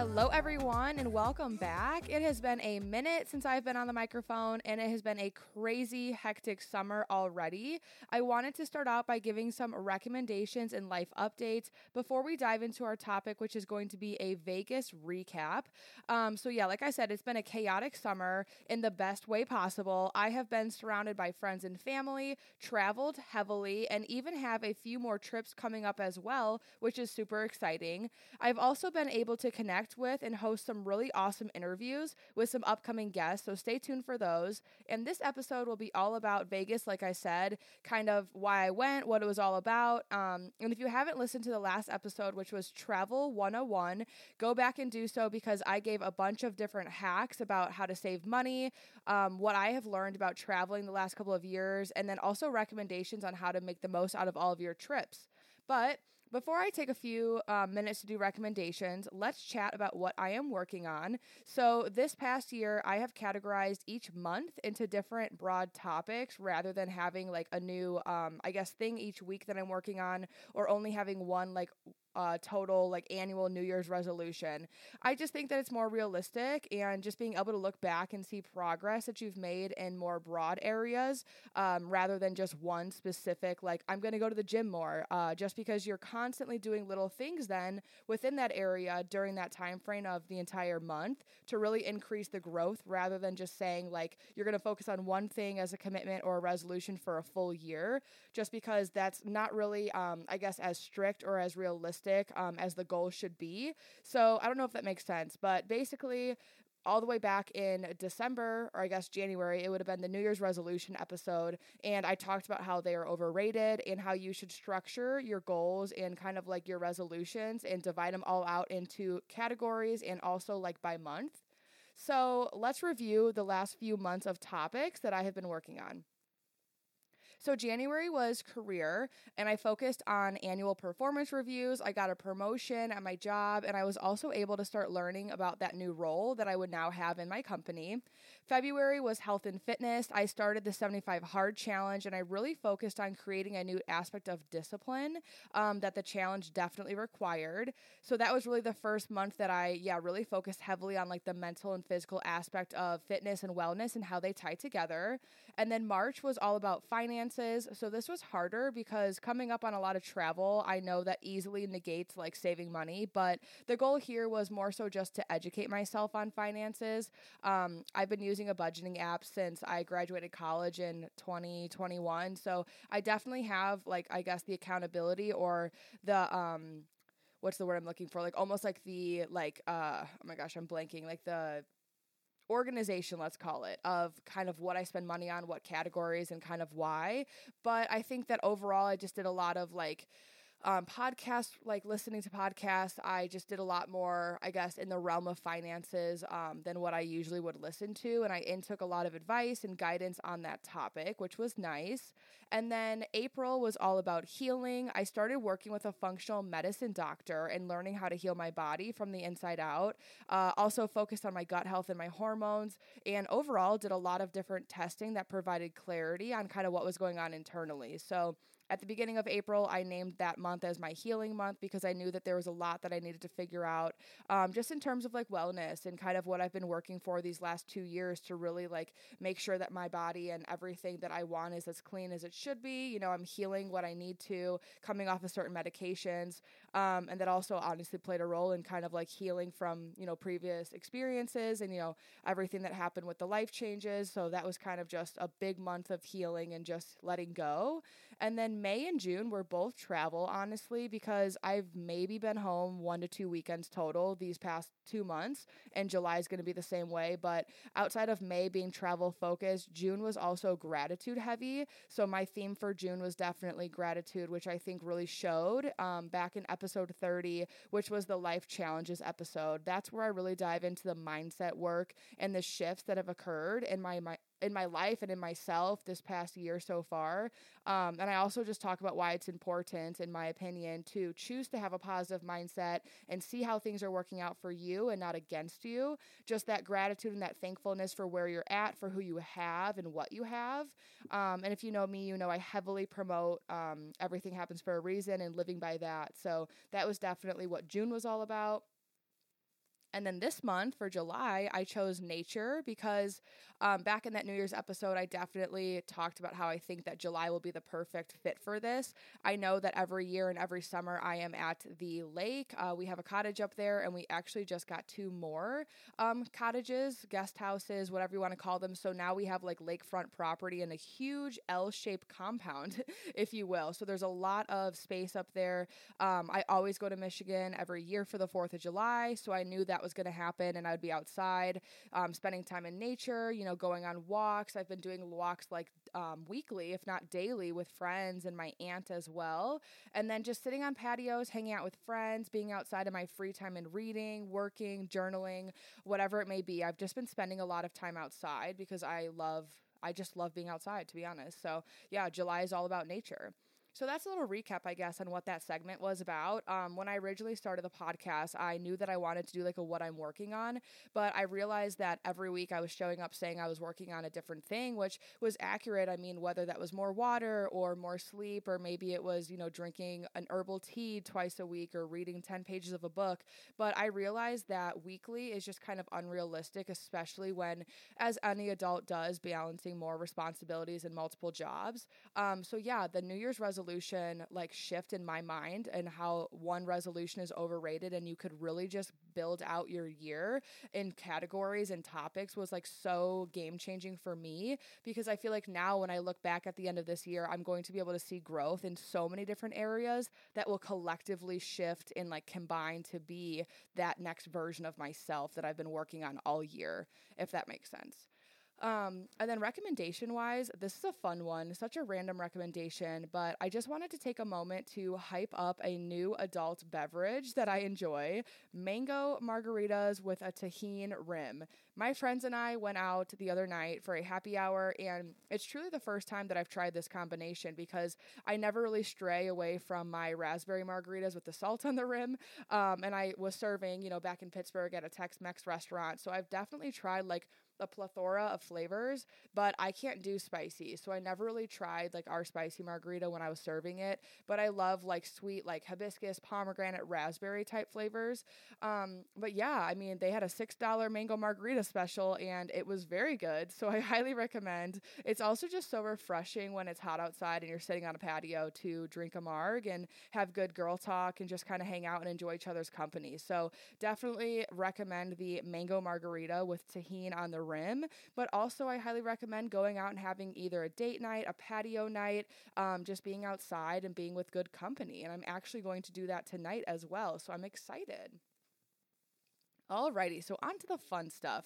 Hello, everyone, and welcome back. It has been a minute since I've been on the microphone, and it has been a crazy, hectic summer already. I wanted to start out by giving some recommendations and life updates before we dive into our topic, which is going to be a Vegas recap. Um, so, yeah, like I said, it's been a chaotic summer in the best way possible. I have been surrounded by friends and family, traveled heavily, and even have a few more trips coming up as well, which is super exciting. I've also been able to connect with and host some really awesome interviews with some upcoming guests. So stay tuned for those. And this episode will be all about Vegas, like I said, kind of why I went, what it was all about. Um, and if you haven't listened to the last episode, which was Travel 101, go back and do so because I gave a bunch of different hacks about how to save money, um, what I have learned about traveling the last couple of years, and then also recommendations on how to make the most out of all of your trips. But before I take a few uh, minutes to do recommendations, let's chat about what I am working on. So, this past year, I have categorized each month into different broad topics rather than having like a new, um, I guess, thing each week that I'm working on or only having one like uh, total like annual New Year's resolution. I just think that it's more realistic and just being able to look back and see progress that you've made in more broad areas um, rather than just one specific, like, I'm going to go to the gym more, uh, just because you're constantly doing little things then within that area during that time frame of the entire month to really increase the growth rather than just saying, like, you're going to focus on one thing as a commitment or a resolution for a full year, just because that's not really, um, I guess, as strict or as realistic um, as the goal should be. So I don't know if that makes sense, but basically, all the way back in December, or I guess January, it would have been the New Year's resolution episode. And I talked about how they are overrated and how you should structure your goals and kind of like your resolutions and divide them all out into categories and also like by month. So let's review the last few months of topics that I have been working on. So January was career, and I focused on annual performance reviews. I got a promotion at my job, and I was also able to start learning about that new role that I would now have in my company. February was health and fitness. I started the 75 Hard Challenge, and I really focused on creating a new aspect of discipline um, that the challenge definitely required. So that was really the first month that I, yeah, really focused heavily on like the mental and physical aspect of fitness and wellness and how they tie together. And then March was all about finances. So this was harder because coming up on a lot of travel, I know that easily negates like saving money. But the goal here was more so just to educate myself on finances. Um, I've been using a budgeting app since I graduated college in 2021. So I definitely have like, I guess, the accountability or the, um, what's the word I'm looking for? Like almost like the like uh oh my gosh, I'm blanking. Like the organization, let's call it, of kind of what I spend money on, what categories, and kind of why. But I think that overall, I just did a lot of like, um, podcasts, like listening to podcasts, I just did a lot more, I guess, in the realm of finances um, than what I usually would listen to. And I intook a lot of advice and guidance on that topic, which was nice. And then April was all about healing. I started working with a functional medicine doctor and learning how to heal my body from the inside out. Uh, also focused on my gut health and my hormones. And overall, did a lot of different testing that provided clarity on kind of what was going on internally. So, at the beginning of April, I named that month as my healing month because I knew that there was a lot that I needed to figure out um, just in terms of like wellness and kind of what I've been working for these last two years to really like make sure that my body and everything that I want is as clean as it should be. You know, I'm healing what I need to, coming off of certain medications. Um, and that also honestly played a role in kind of like healing from, you know, previous experiences and, you know, everything that happened with the life changes. So that was kind of just a big month of healing and just letting go. And then May and June were both travel, honestly, because I've maybe been home one to two weekends total these past two months, and July is going to be the same way. But outside of May being travel focused, June was also gratitude heavy. So my theme for June was definitely gratitude, which I think really showed um, back in episode 30, which was the life challenges episode. That's where I really dive into the mindset work and the shifts that have occurred in my, my in my life and in myself this past year so far. Um, and I also just talk about why it's important, in my opinion, to choose to have a positive mindset and see how things are working out for you and not against you. Just that gratitude and that thankfulness for where you're at, for who you have and what you have. Um, and if you know me, you know I heavily promote um, everything happens for a reason and living by that. So that was definitely what June was all about. And then this month for July, I chose nature because um, back in that New Year's episode, I definitely talked about how I think that July will be the perfect fit for this. I know that every year and every summer I am at the lake. Uh, we have a cottage up there, and we actually just got two more um, cottages, guest houses, whatever you want to call them. So now we have like lakefront property and a huge L shaped compound, if you will. So there's a lot of space up there. Um, I always go to Michigan every year for the 4th of July. So I knew that was going to happen, and I would be outside um, spending time in nature, you know know, going on walks. I've been doing walks like um, weekly, if not daily, with friends and my aunt as well. And then just sitting on patios, hanging out with friends, being outside in my free time and reading, working, journaling, whatever it may be. I've just been spending a lot of time outside because I love. I just love being outside, to be honest. So, yeah, July is all about nature. So that's a little recap, I guess, on what that segment was about. Um, when I originally started the podcast, I knew that I wanted to do like a what I'm working on, but I realized that every week I was showing up saying I was working on a different thing, which was accurate. I mean, whether that was more water or more sleep, or maybe it was, you know, drinking an herbal tea twice a week or reading 10 pages of a book. But I realized that weekly is just kind of unrealistic, especially when, as any adult does, balancing more responsibilities and multiple jobs. Um, so, yeah, the New Year's resolution resolution like shift in my mind and how one resolution is overrated and you could really just build out your year in categories and topics was like so game changing for me because I feel like now when I look back at the end of this year, I'm going to be able to see growth in so many different areas that will collectively shift and like combine to be that next version of myself that I've been working on all year, if that makes sense. Um, and then recommendation wise, this is a fun one, such a random recommendation, but I just wanted to take a moment to hype up a new adult beverage that I enjoy mango margaritas with a Tajín rim. My friends and I went out the other night for a happy hour, and it's truly the first time that I've tried this combination because I never really stray away from my raspberry margaritas with the salt on the rim. Um, and I was serving, you know, back in Pittsburgh at a Tex Mex restaurant. So I've definitely tried like a plethora of flavors, but I can't do spicy. So I never really tried like our spicy margarita when I was serving it, but I love like sweet, like hibiscus, pomegranate, raspberry type flavors. Um, but yeah, I mean, they had a $6 mango margarita special and it was very good. So I highly recommend. It's also just so refreshing when it's hot outside and you're sitting on a patio to drink a marg and have good girl talk and just kind of hang out and enjoy each other's company. So definitely recommend the mango margarita with Tajín on the rim. But also, I highly recommend going out and having either a date night, a patio night, um, just being outside and being with good company. And I'm actually going to do that tonight as well. So I'm excited. Alrighty, so on to the fun stuff.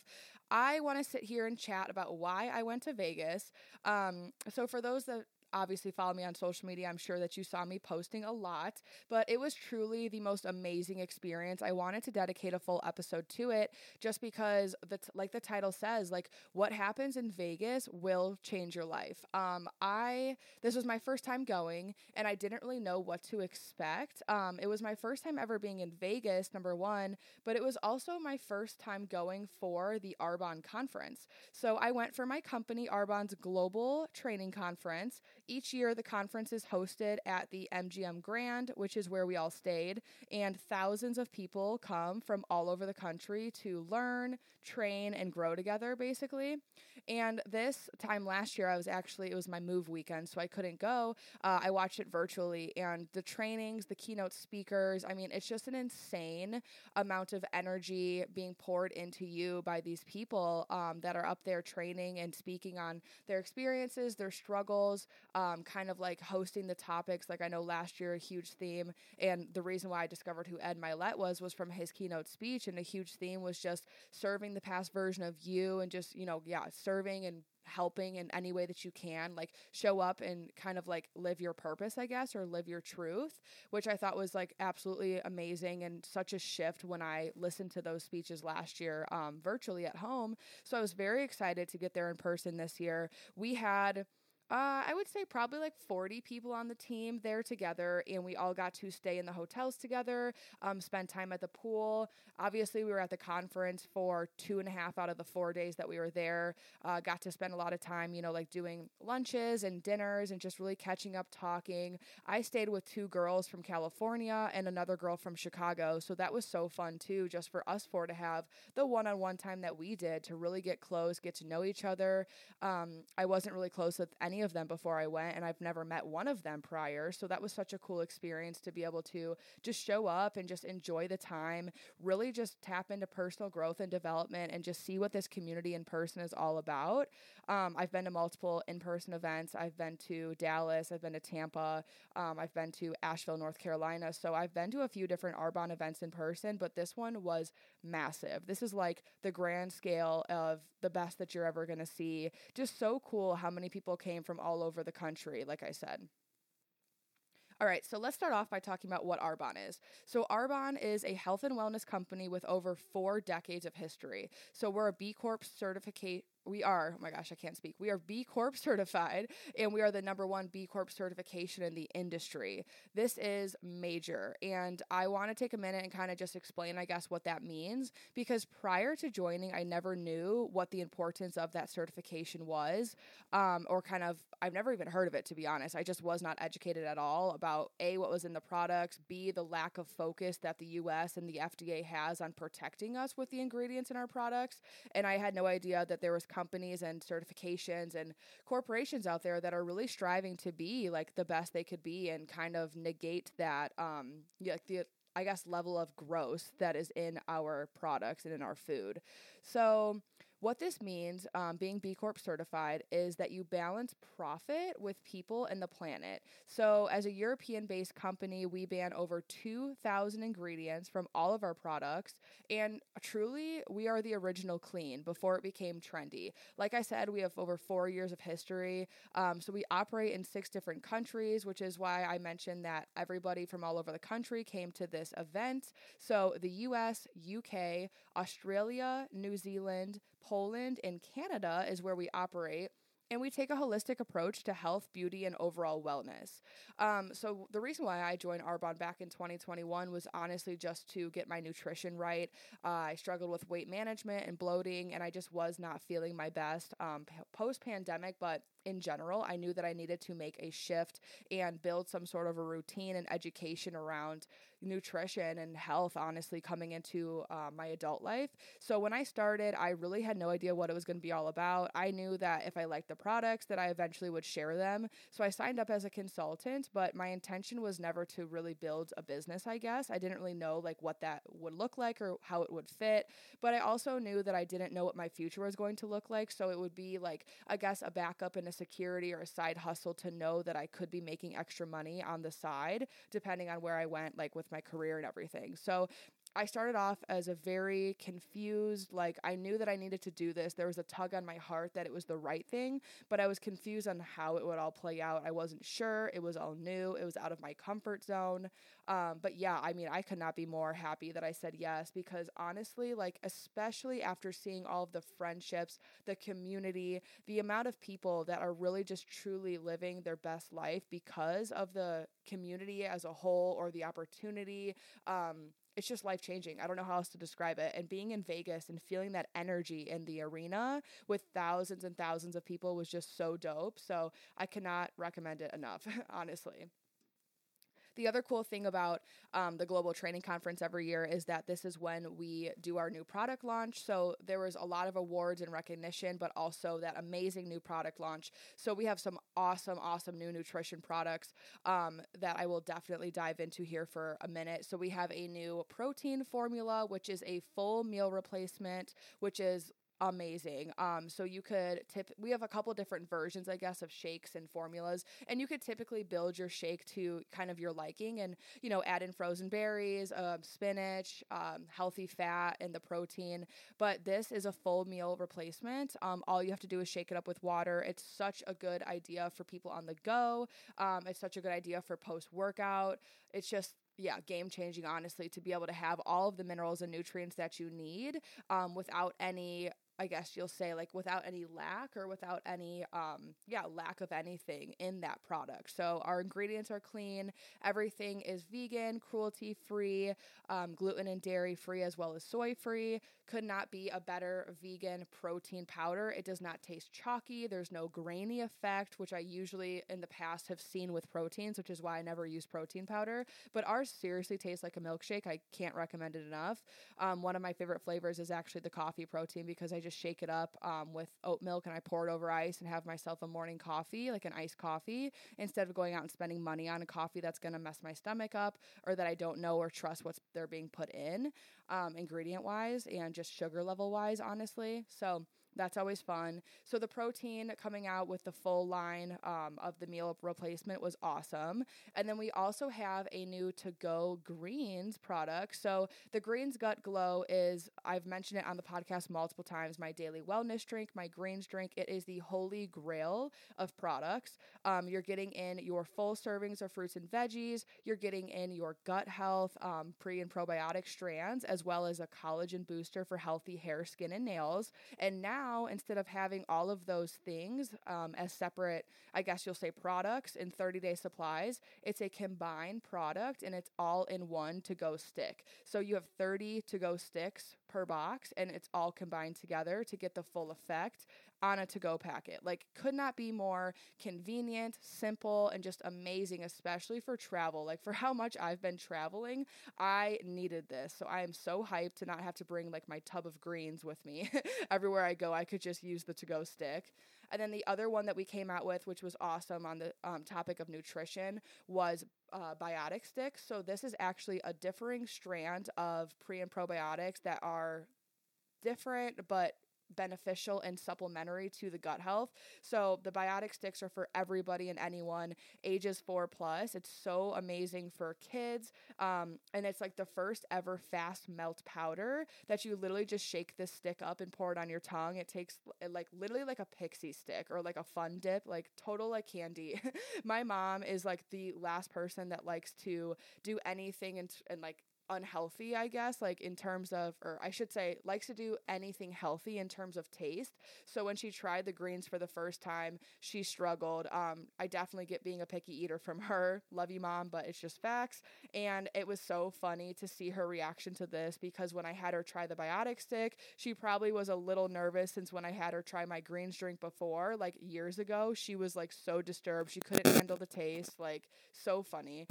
I want to sit here and chat about why I went to Vegas. Um, so for those that obviously follow me on social media. I'm sure that you saw me posting a lot, but it was truly the most amazing experience. I wanted to dedicate a full episode to it just because the t- like the title says, like what happens in Vegas will change your life. Um I this was my first time going and I didn't really know what to expect. Um it was my first time ever being in Vegas, number 1, but it was also my first time going for the Arbonne conference. So I went for my company Arbonne's global training conference. Each year, the conference is hosted at the MGM Grand, which is where we all stayed, and thousands of people come from all over the country to learn, train, and grow together, basically. And this time last year, I was actually, it was my move weekend, so I couldn't go. Uh, I watched it virtually, and the trainings, the keynote speakers, I mean, it's just an insane amount of energy being poured into you by these people um, that are up there training and speaking on their experiences, their struggles, um, kind of like hosting the topics. Like I know last year, a huge theme, and the reason why I discovered who Ed Mylett was was from his keynote speech, and a huge theme was just serving the past version of you, and just you know, yeah, serving and helping in any way that you can like show up and kind of like live your purpose i guess or live your truth which i thought was like absolutely amazing and such a shift when i listened to those speeches last year um, virtually at home so i was very excited to get there in person this year we had Uh, I would say probably like 40 people on the team there together, and we all got to stay in the hotels together, um, spend time at the pool. Obviously, we were at the conference for two and a half out of the four days that we were there. Uh, got to spend a lot of time, you know, like doing lunches and dinners and just really catching up, talking. I stayed with two girls from California and another girl from Chicago, so that was so fun too, just for us four to have the one on one time that we did to really get close, get to know each other. Um, I wasn't really close with any of them before I went, and I've never met one of them prior. So that was such a cool experience to be able to just show up and just enjoy the time, really just tap into personal growth and development, and just see what this community in person is all about. Um, I've been to multiple in person events. I've been to Dallas, I've been to Tampa, um, I've been to Asheville, North Carolina. So I've been to a few different Arbonne events in person, but this one was massive. This is like the grand scale of the best that you're ever going to see. Just so cool how many people came from all over the country, like I said. All right, so let's start off by talking about what Arbonne is. So, Arbonne is a health and wellness company with over four decades of history. So, we're a B Corp certificate we are, oh my gosh, I can't speak. We are B Corp certified and we are the number one B Corp certification in the industry. This is major. And I want to take a minute and kind of just explain, I guess, what that means because prior to joining, I never knew what the importance of that certification was um, or kind of, I've never even heard of it, to be honest. I just was not educated at all about A, what was in the products, B, the lack of focus that the US and the FDA has on protecting us with the ingredients in our products. And I had no idea that there was companies and certifications and corporations out there that are really striving to be like the best they could be and kind of negate that um like the I guess level of gross that is in our products and in our food. So what this means, um, being B Corp certified, is that you balance profit with people and the planet. So, as a European based company, we ban over 2,000 ingredients from all of our products. And truly, we are the original clean before it became trendy. Like I said, we have over four years of history. Um, so, we operate in six different countries, which is why I mentioned that everybody from all over the country came to this event. So, the US, UK, Australia, New Zealand, Poland, and Canada is where we operate and we take a holistic approach to health, beauty, and overall wellness. Um, so the reason why I joined Arbonne back in 2021 was honestly just to get my nutrition right. Uh, I struggled with weight management and bloating, and I just was not feeling my best um, post pandemic. But in general, I knew that I needed to make a shift and build some sort of a routine and education around nutrition and health, honestly, coming into uh, my adult life. So when I started, I really had no idea what it was going to be all about. I knew that if I liked the products, that I eventually would share them. So I signed up as a consultant, but my intention was never to really build a business, I guess. I didn't really know like what that would look like or how it would fit, but I also knew that I didn't know what my future was going to look like. So it would be like, I guess, a backup and a security or a side hustle to know that I could be making extra money on the side, depending on where I went, like with my career and everything. So I started off as a very confused, like I knew that I needed to do this. There was a tug on my heart that it was the right thing, but I was confused on how it would all play out. I wasn't sure. It was all new. It was out of my comfort zone. Um, but yeah, I mean, I could not be more happy that I said yes because honestly, like, especially after seeing all of the friendships, the community, the amount of people that are really just truly living their best life because of the community as a whole or the opportunity. Um, it's just life changing. I don't know how else to describe it. And being in Vegas and feeling that energy in the arena with thousands and thousands of people was just so dope. So I cannot recommend it enough, honestly. The other cool thing about um, the Global Training Conference every year is that this is when we do our new product launch. So there was a lot of awards and recognition, but also that amazing new product launch. So we have some awesome, awesome new nutrition products um, that I will definitely dive into here for a minute. So we have a new protein formula, which is a full meal replacement, which is amazing. Um, so you could tip. We have a couple different versions, I guess, of shakes and formulas, and you could typically build your shake to kind of your liking, and you know, add in frozen berries, uh, spinach, um, healthy fat, and the protein. But this is a full meal replacement. Um, all you have to do is shake it up with water. It's such a good idea for people on the go. Um, it's such a good idea for post workout. It's just yeah, game changing, honestly, to be able to have all of the minerals and nutrients that you need um, without any I guess you'll say like without any lack or without any um yeah, lack of anything in that product. So our ingredients are clean, everything is vegan, cruelty free, um, gluten and dairy free as well as soy free. Could not be a better vegan protein powder. It does not taste chalky. There's no grainy effect, which I usually in the past have seen with proteins, which is why I never use protein powder. But ours seriously tastes like a milkshake. I can't recommend it enough. Um, one of my favorite flavors is actually the coffee protein because I just shake it up um, with oat milk and I pour it over ice and have myself a morning coffee, like an iced coffee, instead of going out and spending money on a coffee that's going to mess my stomach up or that I don't know or trust what's they're being put in um, ingredient wise and just sugar level wise, honestly. So that's always fun. So the protein coming out with the full line um, of the meal replacement was awesome. And then we also have a new to go greens product. So the greens gut glow is I've mentioned it on the podcast multiple times. My daily wellness drink, my greens drink. It is the holy grail of products. Um, you're getting in your full servings of fruits and veggies. You're getting in your gut health, um, pre and probiotic strands, as well as a collagen booster for healthy hair, skin, and nails. And now now, instead of having all of those things um, as separate, I guess you'll say products in 30 day supplies, it's a combined product and it's all in one to go stick. So you have 30 to go sticks per box and it's all combined together to get the full effect on a to go packet. Like, could not be more convenient, simple, and just amazing, especially for travel. Like, for how much I've been traveling, I needed this. So I am so hyped to not have to bring like my tub of greens with me everywhere I go. I could just use the to go stick. And then the other one that we came out with, which was awesome on the um, topic of nutrition, was uh, biotic sticks. So this is actually a differing strand of pre and probiotics that are different but beneficial and supplementary to the gut health. So the biotic sticks are for everybody and anyone ages four plus. It's so amazing for kids. Um, and it's like the first ever fast melt powder that you literally just shake this stick up and pour it on your tongue. It takes like literally like a pixie stick or like a fun dip, like total like candy. My mom is like the last person that likes to do anything and, and like unhealthy, I guess, like in terms of, or I should say, likes to do anything healthy in terms of taste. So when she tried the greens for the first time, she struggled. Um, I definitely get being a picky eater from her. Love you, mom, but it's just facts. And it was so funny to see her reaction to this because when I had her try the biotic stick, she probably was a little nervous since when I had her try my greens drink before, like years ago, she was like so disturbed. She couldn't handle the taste. Like, so funny.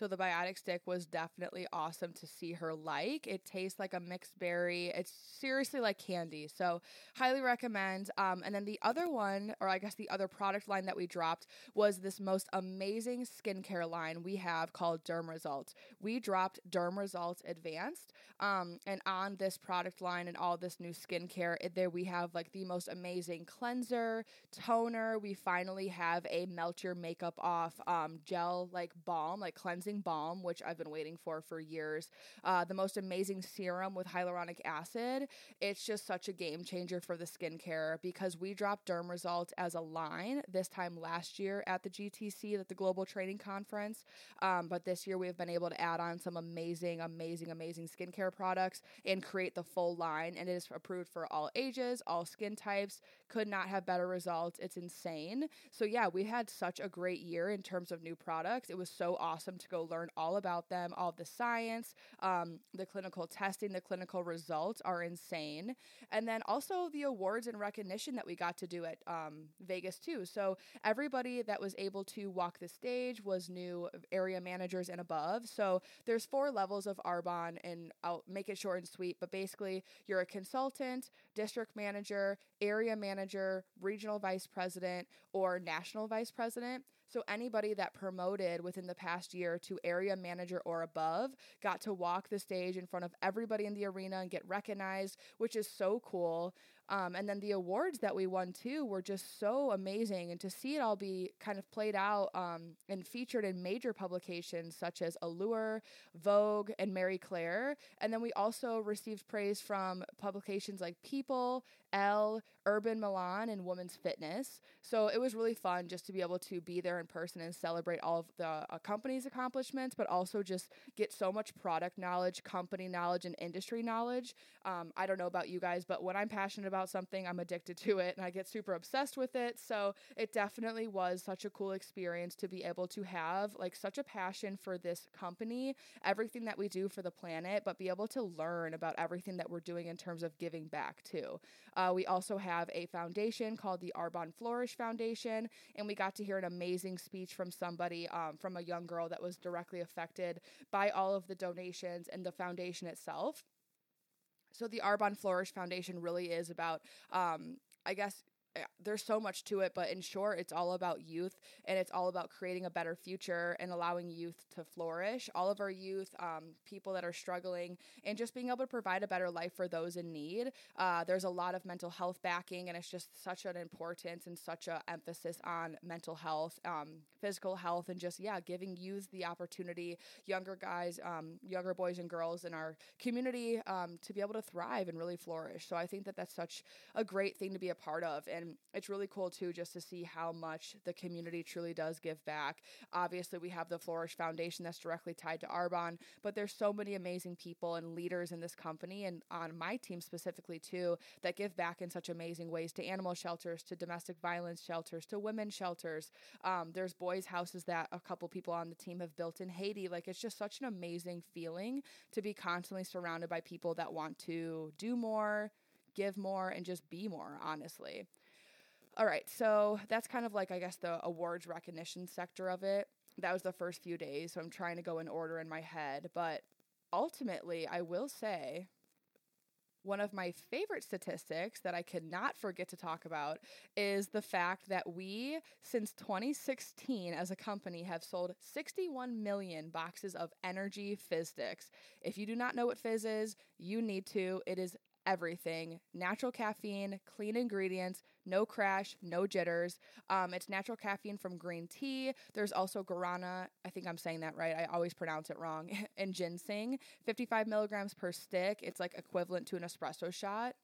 So the biotic stick was definitely awesome to see her like. It tastes like a mixed berry. It's seriously like candy. So highly recommend. Um, and then the other one, or I guess the other product line that we dropped was this most amazing skincare line we have called Derm Results. We dropped Derm Results Advanced. Um, and on this product line and all this new skincare, it, there we have like the most amazing cleanser, toner. We finally have a melt your makeup off um, gel like balm, like cleansing cleansing balm, which I've been waiting for for years. Uh, the most amazing serum with hyaluronic acid. It's just such a game changer for the skincare because we dropped Derm Results as a line this time last year at the GTC, at the Global Training Conference. Um, but this year we have been able to add on some amazing, amazing, amazing skincare products and create the full line. And it is approved for all ages, all skin types. Could not have better results. It's insane. So, yeah, we had such a great year in terms of new products. It was so awesome to go learn all about them, all the science, um, the clinical testing, the clinical results are insane. And then also the awards and recognition that we got to do at um, Vegas too. So everybody that was able to walk the stage was new area managers and above. So there's four levels of Arbonne, and I'll make it short and sweet. But basically, you're a consultant, district manager, area manager, regional vice president, or national vice president. So anybody that promoted within the past year to area manager or above got to walk the stage in front of everybody in the arena and get recognized, which is so cool. Um, and then the awards that we won too were just so amazing. And to see it all be kind of played out um, and featured in major publications such as Allure, Vogue, and Marie Claire. And then we also received praise from publications like People, Elle, Urban Milan, and Women's Fitness. So it was really fun just to be able to be there in person and celebrate all of the uh, company's accomplishments, but also just get so much product knowledge, company knowledge, and industry knowledge. Um, I don't know about you guys, but when I'm passionate about something, I'm addicted to it and I get super obsessed with it. So it definitely was such a cool experience to be able to have like such a passion for this company, everything that we do for the planet, but be able to learn about everything that we're doing in terms of giving back too. Uh, we also have a foundation called the Arbonne Flourish Foundation, and we got to hear an amazing speech from somebody, um, from a young girl that was directly affected by all of the donations and the foundation itself. So the Arbonne Flourish Foundation really is about, um, I guess, there's so much to it, but in short, it's all about youth and it's all about creating a better future and allowing youth to flourish. All of our youth, um, people that are struggling, and just being able to provide a better life for those in need. Uh, there's a lot of mental health backing, and it's just such an importance and such an emphasis on mental health, um, physical health, and just, yeah, giving youth the opportunity, younger guys, um, younger boys and girls in our community um, to be able to thrive and really flourish. So I think that that's such a great thing to be a part of. And and it's really cool too just to see how much the community truly does give back. Obviously, we have the Flourish Foundation that's directly tied to Arbonne, but there's so many amazing people and leaders in this company and on my team specifically too that give back in such amazing ways to animal shelters, to domestic violence shelters, to women's shelters. Um, there's boys' houses that a couple people on the team have built in Haiti. Like it's just such an amazing feeling to be constantly surrounded by people that want to do more, give more, and just be more, honestly. All right, so that's kind of like I guess the awards recognition sector of it. That was the first few days, so I'm trying to go in order in my head, but ultimately, I will say one of my favorite statistics that I cannot forget to talk about is the fact that we, since 2016, as a company, have sold 61 million boxes of energy fizz sticks. If you do not know what fizz is, you need to. It is everything natural caffeine, clean ingredients, no crash, no jitters. Um, it's natural caffeine from green tea. There's also guarana. I think I'm saying that right. I always pronounce it wrong. and ginseng, 55 milligrams per stick. It's like equivalent to an espresso shot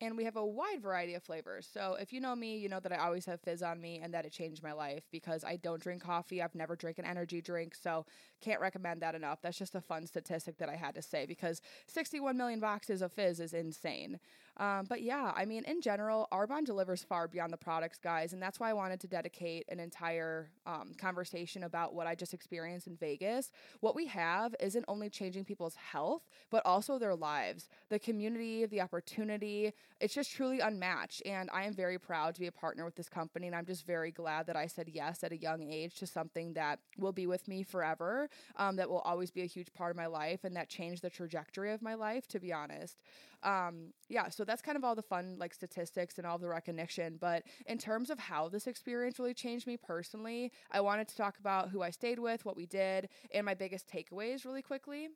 and we have a wide variety of flavors. So if you know me, you know that I always have fizz on me and that it changed my life because I don't drink coffee. I've never drank an energy drink, so can't recommend that enough. That's just a fun statistic that I had to say because 61 million boxes of fizz is insane. Um, but yeah, I mean, in general, Arbonne delivers far beyond the products, guys, and that's why I wanted to dedicate an entire um, conversation about what I just experienced in Vegas. What we have isn't only changing people's health, but also their lives, the community, the opportunity. It's just truly unmatched, and I am very proud to be a partner with this company, and I'm just very glad that I said yes at a young age to something that will be with me forever, um, that will always be a huge part of my life, and that changed the trajectory of my life, to be honest. Um, yeah, so that's kind of all the fun like statistics and all the recognition. But in terms of how this experience really changed me personally, I wanted to talk about who I stayed with, what we did, and my biggest takeaways really quickly.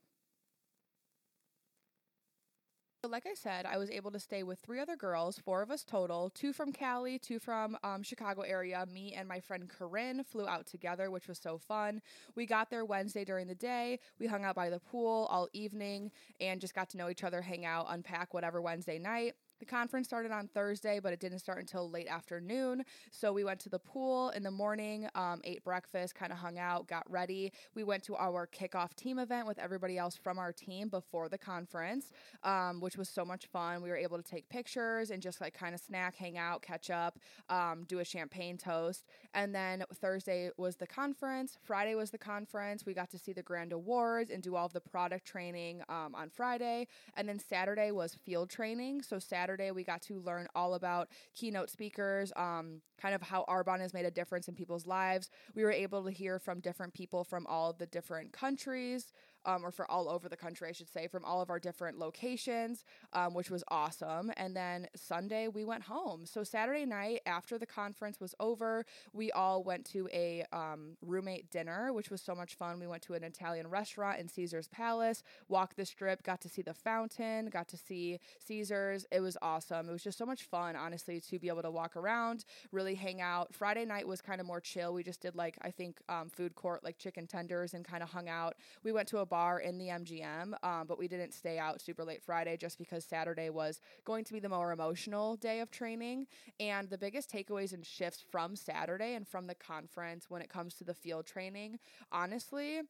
So like I said, I was able to stay with three other girls, four of us total, two from Cali, two from um, Chicago area. Me and my friend Corinne flew out together, which was so fun. We got there Wednesday during the day. We hung out by the pool all evening and just got to know each other, hang out, unpack whatever Wednesday night. The conference started on Thursday, but it didn't start until late afternoon. So we went to the pool in the morning, um, ate breakfast, kind of hung out, got ready. We went to our kickoff team event with everybody else from our team before the conference, um, which was so much fun. We were able to take pictures and just like kind of snack, hang out, catch up, um, do a champagne toast. And then Thursday was the conference. Friday was the conference. We got to see the grand awards and do all of the product training um, on Friday. And then Saturday was field training. So Saturday Saturday, we got to learn all about keynote speakers, um, kind of how Arbonne has made a difference in people's lives. We were able to hear from different people from all the different countries um, or for all over the country, I should say, from all of our different locations, um, which was awesome. And then Sunday, we went home. So Saturday night, after the conference was over, we all went to a um, roommate dinner, which was so much fun. We went to an Italian restaurant in Caesar's Palace, walked the strip, got to see the fountain, got to see Caesar's. It was awesome. It was just so much fun, honestly, to be able to walk around, really hang out. Friday night was kind of more chill. We just did like, I think, um, food court, like chicken tenders, and kind of hung out. We went to a bar in the MGM, um, but we didn't stay out super late Friday just because Saturday was going to be the more emotional day of training. And the biggest takeaways and shifts from Saturday and from the conference when it comes to the field training, honestly,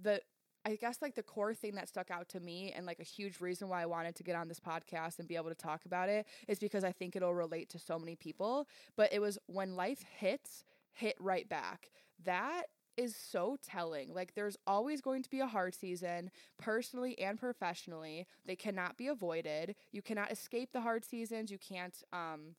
the I guess like the core thing that stuck out to me and like a huge reason why I wanted to get on this podcast and be able to talk about it is because I think it'll relate to so many people. But it was when life hits, hit right back. That is so telling. Like, there's always going to be a hard season, personally and professionally. They cannot be avoided. You cannot escape the hard seasons. You can't, um,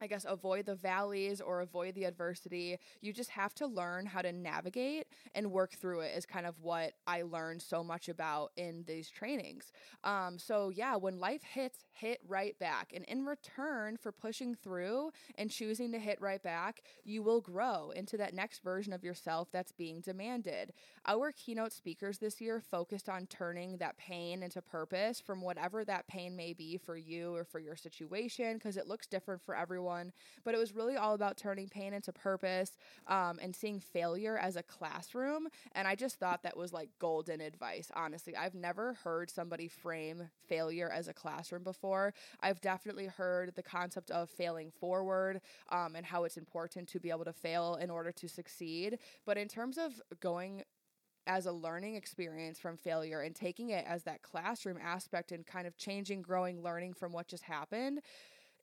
I guess, avoid the valleys or avoid the adversity. You just have to learn how to navigate and work through it, is kind of what I learned so much about in these trainings. Um, so, yeah, when life hits, hit right back. And in return for pushing through and choosing to hit right back, you will grow into that next version of yourself that's being demanded. Our keynote speakers this year focused on turning that pain into purpose from whatever that pain may be for you or for your situation, because it looks different for everyone one, but it was really all about turning pain into purpose um, and seeing failure as a classroom. And I just thought that was like golden advice, honestly. I've never heard somebody frame failure as a classroom before. I've definitely heard the concept of failing forward um, and how it's important to be able to fail in order to succeed. But in terms of going as a learning experience from failure and taking it as that classroom aspect and kind of changing, growing, learning from what just happened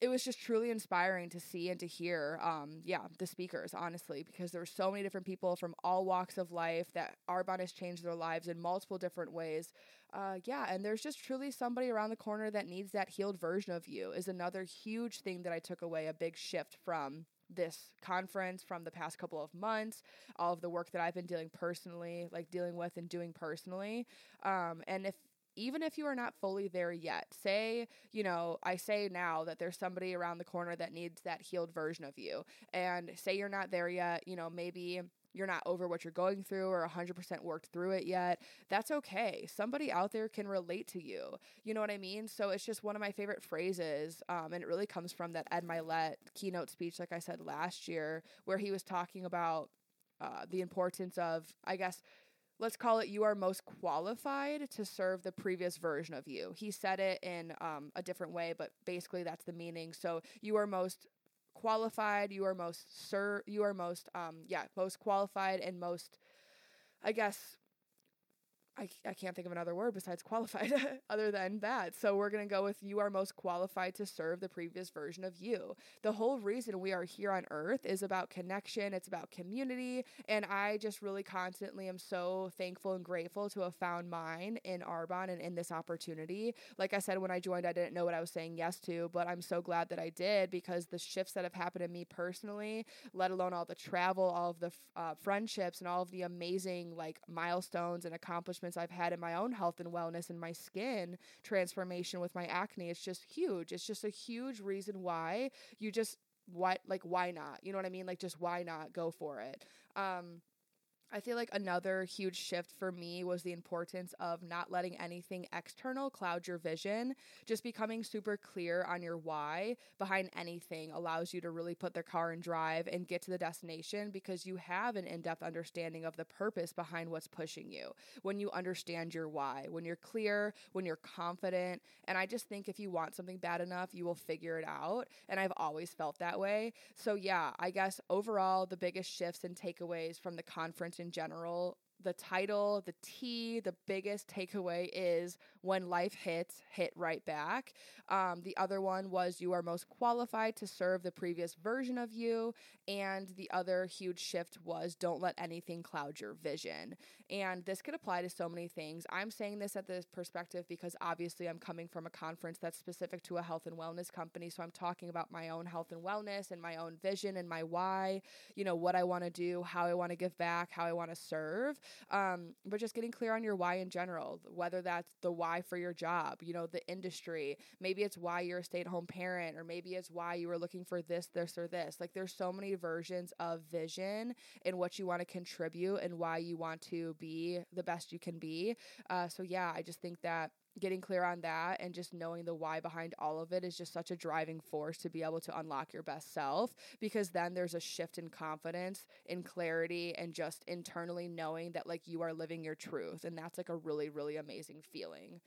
it was just truly inspiring to see and to hear um, yeah the speakers honestly because there were so many different people from all walks of life that arbonne has changed their lives in multiple different ways uh, yeah and there's just truly somebody around the corner that needs that healed version of you is another huge thing that i took away a big shift from this conference from the past couple of months, all of the work that I've been dealing personally, like dealing with and doing personally. Um, and if even if you are not fully there yet, say, you know, I say now that there's somebody around the corner that needs that healed version of you, and say you're not there yet, you know, maybe you're not over what you're going through or 100% worked through it yet, that's okay. Somebody out there can relate to you. You know what I mean? So it's just one of my favorite phrases. Um, and it really comes from that Ed Mylett keynote speech, like I said last year, where he was talking about uh, the importance of, I guess, let's call it you are most qualified to serve the previous version of you. He said it in um, a different way, but basically that's the meaning. So you are most qualified, you are most sir, you are most um yeah, most qualified and most I guess I, I can't think of another word besides qualified other than that. So we're going to go with you are most qualified to serve the previous version of you. The whole reason we are here on earth is about connection, it's about community. And I just really constantly am so thankful and grateful to have found mine in Arbonne and in this opportunity. Like I said, when I joined, I didn't know what I was saying yes to, but I'm so glad that I did because the shifts that have happened in me personally, let alone all the travel, all of the uh, friendships, and all of the amazing like milestones and accomplishments accomplishments I've had in my own health and wellness and my skin transformation with my acne. It's just huge. It's just a huge reason why you just what like why not? You know what I mean? Like just why not go for it? Um I feel like another huge shift for me was the importance of not letting anything external cloud your vision. Just becoming super clear on your why behind anything allows you to really put the car in drive and get to the destination because you have an in depth understanding of the purpose behind what's pushing you. When you understand your why, when you're clear, when you're confident. And I just think if you want something bad enough, you will figure it out. And I've always felt that way. So, yeah, I guess overall, the biggest shifts and takeaways from the conference in general the title, the T, the biggest takeaway is when life hits, hit right back. Um, the other one was you are most qualified to serve the previous version of you. And the other huge shift was don't let anything cloud your vision. And this could apply to so many things. I'm saying this at this perspective because obviously I'm coming from a conference that's specific to a health and wellness company. So I'm talking about my own health and wellness and my own vision and my why, you know, what I want to do, how I want to give back, how I want to serve. Um, but just getting clear on your why in general, whether that's the why for your job, you know, the industry, maybe it's why you're a stay at home parent, or maybe it's why you were looking for this, this, or this. Like there's so many versions of vision and what you want to contribute and why you want to be the best you can be. Uh, so, yeah, I just think that getting clear on that and just knowing the why behind all of it is just such a driving force to be able to unlock your best self because then there's a shift in confidence in clarity and just internally knowing that like you are living your truth and that's like a really really amazing feeling.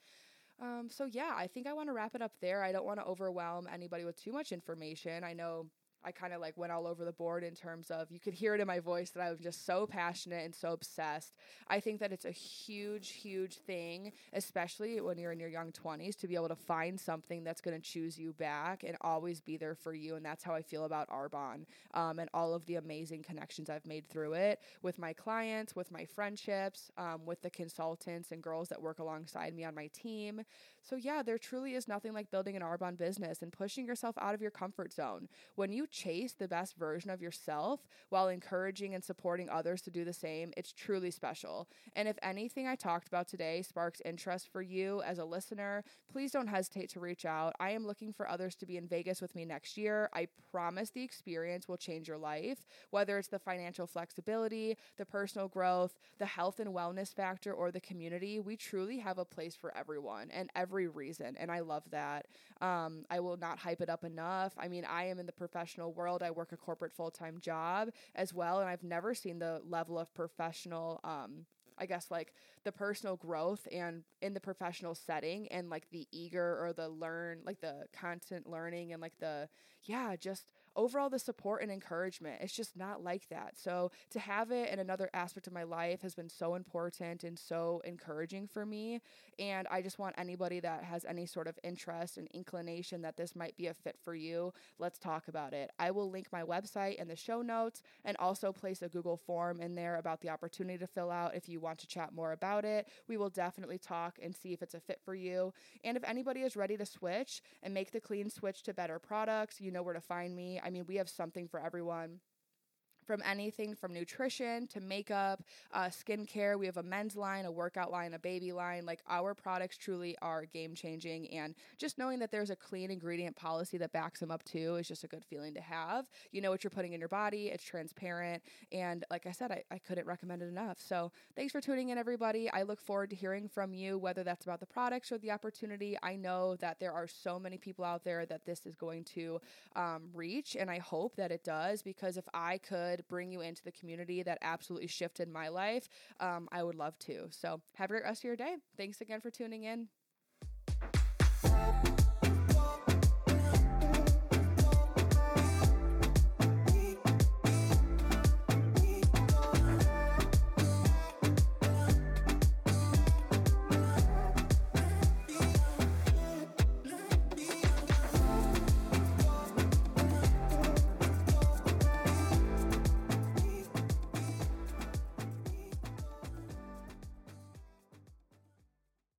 Um, so yeah i think i want to wrap it up there. I don't want to overwhelm anybody with too much information. I know I kind of like went all over the board in terms of you could hear it in my voice that I was just so passionate and so obsessed. I think that it's a huge, huge thing, especially when you're in your young 20s, to be able to find something that's going to choose you back and always be there for you. And that's how I feel about Arbonne um, and all of the amazing connections I've made through it with my clients, with my friendships, um, with the consultants and girls that work alongside me on my team. So, yeah, there truly is nothing like building an Arbonne business and pushing yourself out of your comfort zone. When you chase the best version of yourself while encouraging and supporting others to do the same, it's truly special. And if anything I talked about today sparks interest for you as a listener, please don't hesitate to reach out. I am looking for others to be in Vegas with me next year. I promise the experience will change your life, whether it's the financial flexibility, the personal growth, the health and wellness factor, or the community. We truly have a place for everyone and every reason. And I love that. Um, I will not hype it up enough. I mean, I am in the professional world. I work a corporate full time job as well. And I've never seen the level of professional, um, I guess, like the personal growth and in the professional setting and like the eager or the learn, like the constant learning and like the, yeah, just overall the support and encouragement it's just not like that. So to have it in another aspect of my life has been so important and so encouraging for me. And i just want anybody that has any sort of interest and inclination that this might be a fit for you let's talk about it. I will link my website in the show notes and also place a google form in there about the opportunity to fill out if you want to chat more about it. We will definitely talk and see if it's a fit for you. And if anybody is ready to switch and make the clean switch to better products you know where to find me I mean, we have something for everyone from anything from nutrition to makeup, uh, skincare. We have a men's line, a workout line, a baby line. Like our products truly are game changing. And just knowing that there's a clean ingredient policy that backs them up too is just a good feeling to have. You know what you're putting in your body, it's transparent. And like I said, I, I couldn't recommend it enough. So thanks for tuning in, everybody. I look forward to hearing from you, whether that's about the products or the opportunity. I know that there are so many people out there that this is going to um, reach. And I hope that it does because if I could, could bring you into the community that absolutely shifted my life, um, I would love to. So have a great rest of your day. Thanks again for tuning in.